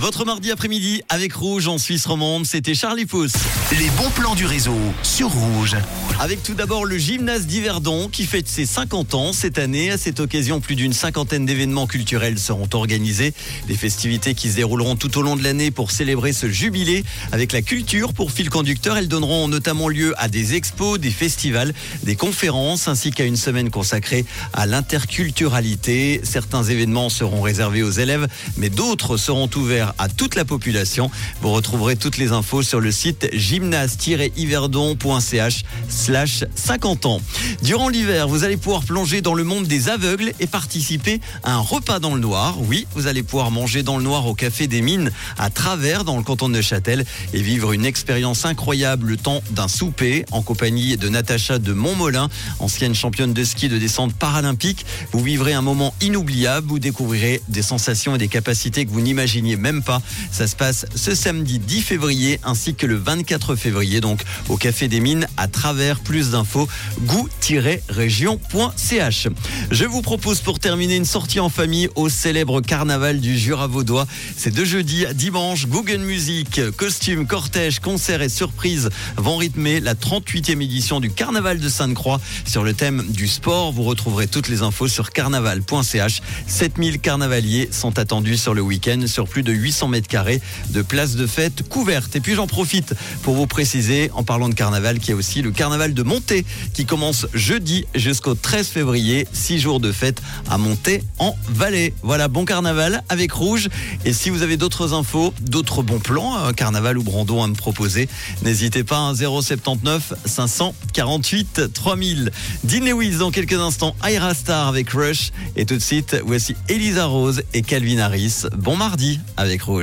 Votre mardi après-midi avec Rouge en Suisse romande, c'était Charlie Pousse. Les bons plans du réseau sur Rouge. Avec tout d'abord le gymnase d'Yverdon qui fête ses 50 ans cette année. À cette occasion, plus d'une cinquantaine d'événements culturels seront organisés. Des festivités qui se dérouleront tout au long de l'année pour célébrer ce jubilé. Avec la culture pour fil conducteur, elles donneront notamment lieu à des expos, des festivals, des conférences ainsi qu'à une semaine consacrée à l'interculturalité. Certains événements seront réservés aux élèves, mais d'autres seront ouverts à toute la population. Vous retrouverez toutes les infos sur le site gymnase-yverdon.ch slash 50 ans. Durant l'hiver, vous allez pouvoir plonger dans le monde des aveugles et participer à un repas dans le noir. Oui, vous allez pouvoir manger dans le noir au Café des Mines à travers dans le canton de Neuchâtel et vivre une expérience incroyable le temps d'un souper en compagnie de Natacha de Montmolin, ancienne championne de ski de descente paralympique. Vous vivrez un moment inoubliable, vous découvrirez des sensations et des capacités que vous n'imaginiez même pas. Ça se passe ce samedi 10 février ainsi que le 24 février, donc au Café des Mines à travers. Plus d'infos, goût-région.ch. Je vous propose pour terminer une sortie en famille au célèbre carnaval du Jura vaudois. C'est de jeudi à dimanche. Google Music, costumes, cortège, concerts et surprises vont rythmer la 38e édition du carnaval de Sainte-Croix. Sur le thème du sport, vous retrouverez toutes les infos sur carnaval.ch. 7000 carnavaliers sont attendus sur le week-end sur plus de 800 mètres carrés de places de fête couvertes. Et puis j'en profite pour vous préciser, en parlant de carnaval, qu'il y a aussi le carnaval de Montée qui commence jeudi jusqu'au 13 février. Six jours de fête à Montée en Valais. Voilà, bon carnaval avec Rouge. Et si vous avez d'autres infos, d'autres bons plans, carnaval ou Brandon à me proposer, n'hésitez pas, hein, 079 548 3000. Dîner Wiz dans quelques instants, Aira Star avec Rush. Et tout de suite, voici Elisa Rose et Calvin Harris. Bon mardi avec Rouge.